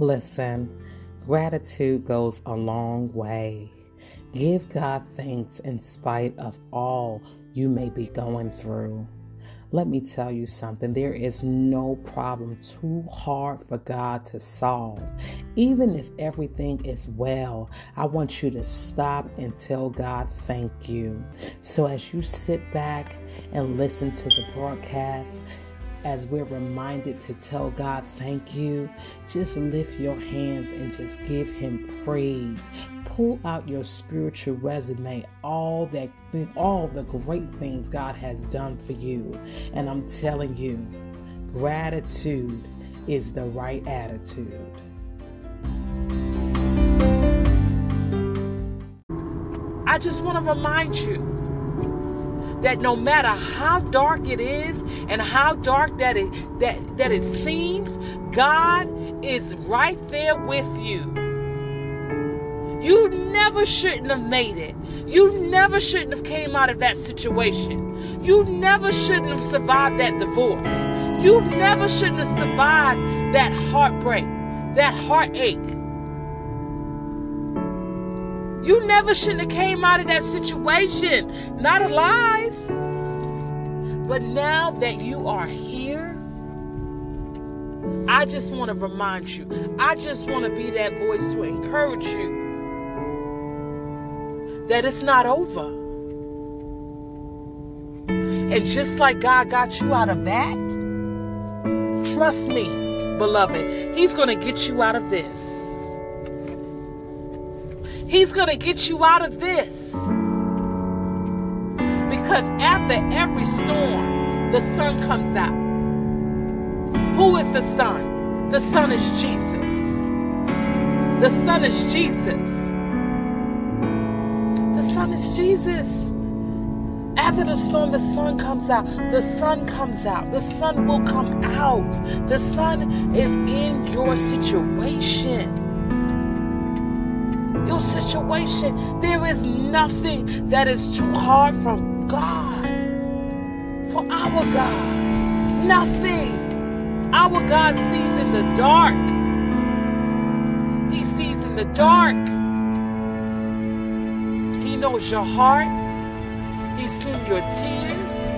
Listen, gratitude goes a long way. Give God thanks in spite of all you may be going through. Let me tell you something. There is no problem too hard for God to solve. Even if everything is well, I want you to stop and tell God thank you. So as you sit back and listen to the broadcast, as we're reminded to tell God thank you, just lift your hands and just give Him praise. Pull out your spiritual resume, all that, all the great things God has done for you. And I'm telling you, gratitude is the right attitude. I just want to remind you that no matter how dark it is and how dark that it that that it seems, God is right there with you. You never shouldn't have made it. You never shouldn't have came out of that situation. You never shouldn't have survived that divorce. You never shouldn't have survived that heartbreak, that heartache. You never shouldn't have came out of that situation not alive. But now that you are here, I just want to remind you. I just want to be that voice to encourage you that it's not over. And just like God got you out of that, trust me, beloved, He's going to get you out of this. He's going to get you out of this. Because after every storm, the sun comes out. Who is the sun? The sun is Jesus. The sun is Jesus. The sun is Jesus. After the storm, the sun comes out. The sun comes out. The sun will come out. The sun is in your situation your situation. There is nothing that is too hard from God. For our God. Nothing. Our God sees in the dark. He sees in the dark. He knows your heart. He's seen your tears.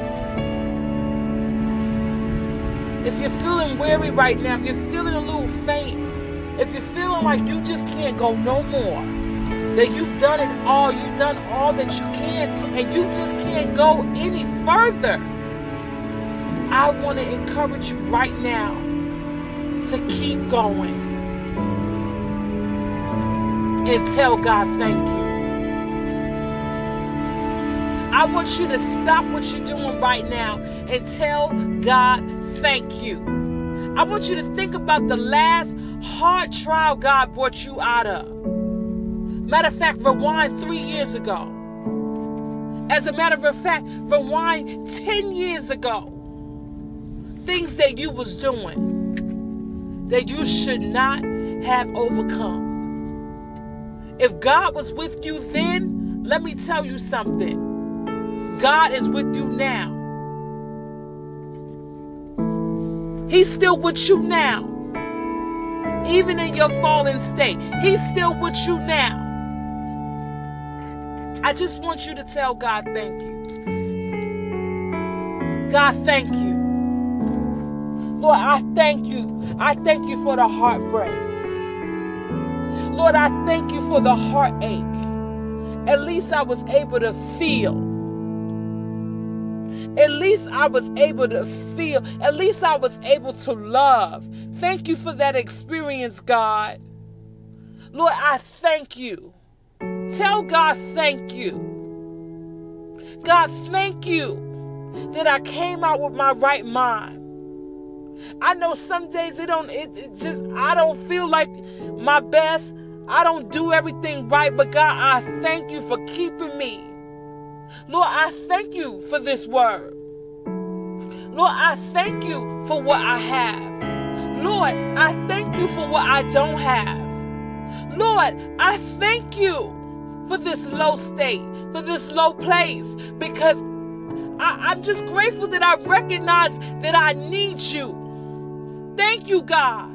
If you're feeling weary right now, if you're feeling a little faint, if you're feeling like you just can't go no more, that you've done it all, you've done all that you can, and you just can't go any further, I want to encourage you right now to keep going and tell God thank you. I want you to stop what you're doing right now and tell God thank you. I want you to think about the last hard trial God brought you out of. Matter of fact, rewind three years ago. As a matter of fact, rewind 10 years ago. Things that you was doing that you should not have overcome. If God was with you then, let me tell you something. God is with you now. He's still with you now. Even in your fallen state, He's still with you now. I just want you to tell God thank you. God, thank you. Lord, I thank you. I thank you for the heartbreak. Lord, I thank you for the heartache. At least I was able to feel. At least I was able to feel. At least I was able to love. Thank you for that experience, God. Lord, I thank you. Tell God thank you. God, thank you that I came out with my right mind. I know some days it don't it, it just I don't feel like my best. I don't do everything right, but God, I thank you for keeping me. Lord, I thank you for this word. Lord, I thank you for what I have. Lord, I thank you for what I don't have. Lord, I thank you for this low state, for this low place, because I, am just grateful that I recognize that I need you. Thank you, God,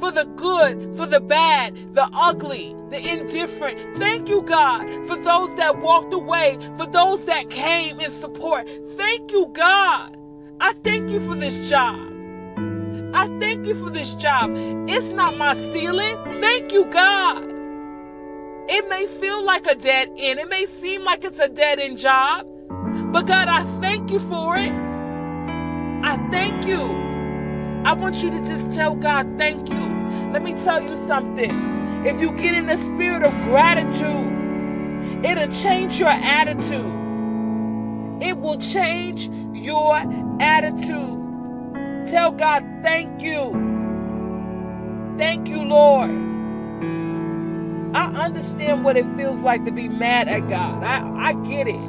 for the good, for the bad, the ugly, the indifferent. Thank you, God, for those that walked away, for those that came in support. Thank you, God. I thank you for this job. I thank you for this job. It's not my ceiling. Thank you, God. It may feel like a dead end, it may seem like it's a dead end job, but God, I thank you for it. I thank you. I want you to just tell God, thank you. Let me tell you something. If you get in the spirit of gratitude, it'll change your attitude. It will change your attitude. Tell God, thank you. Thank you, Lord. I understand what it feels like to be mad at God. I, I get it.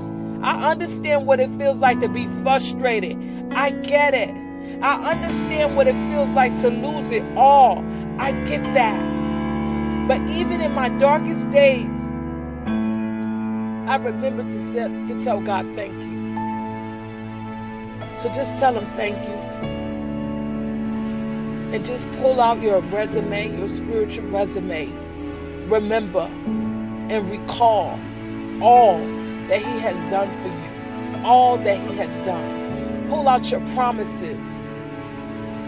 I understand what it feels like to be frustrated. I get it. I understand what it feels like to lose it all. I get that. But even in my darkest days, I remember to, to tell God thank you. So just tell him thank you. And just pull out your resume, your spiritual resume. Remember and recall all that He has done for you, all that He has done. Pull out your promises.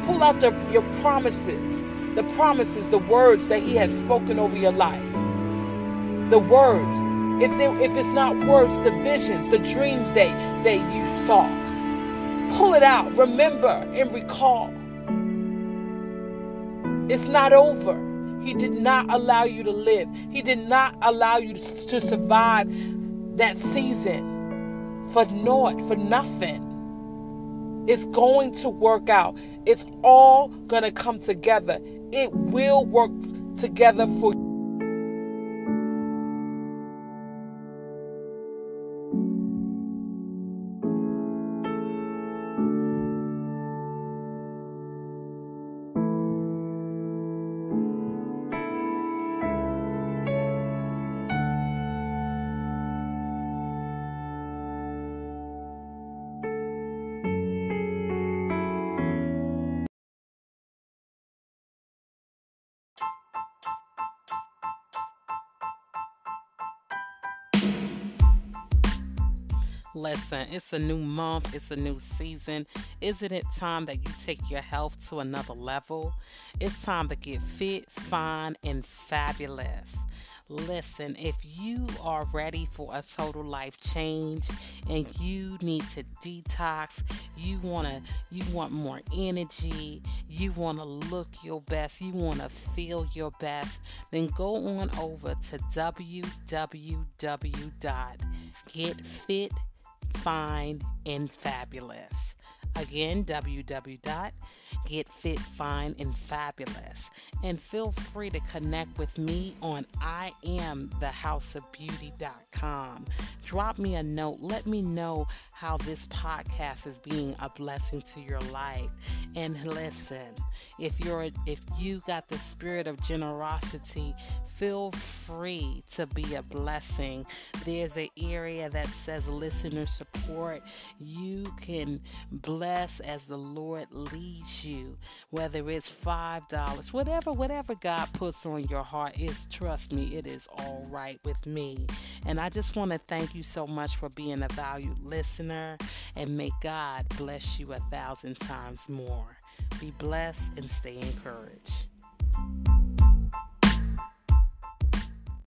Pull out the, your promises, the promises, the words that He has spoken over your life. The words. If, they, if it's not words, the visions, the dreams that, that you saw. Pull it out. Remember and recall. It's not over. He did not allow you to live. He did not allow you to survive that season for naught, for nothing. It's going to work out. It's all going to come together. It will work together for you. Listen, it's a new month, it's a new season. Isn't it time that you take your health to another level? It's time to get fit, fine, and fabulous. Listen, if you are ready for a total life change and you need to detox, you want to you want more energy, you want to look your best, you want to feel your best, then go on over to www.getfit fine, and fabulous. Again, www.getfitfineandfabulous. And feel free to connect with me on iamthehouseofbeauty.com. Drop me a note. Let me know how this podcast is being a blessing to your life. And listen, if you're if you got the spirit of generosity, feel free to be a blessing. There's an area that says listener support. You can bless as the Lord leads you, whether it's five dollars, whatever, whatever God puts on your heart is trust me, it is all right with me. And I just want to thank you so much for being a valued listener and may God bless you a thousand times more. Be blessed and stay encouraged.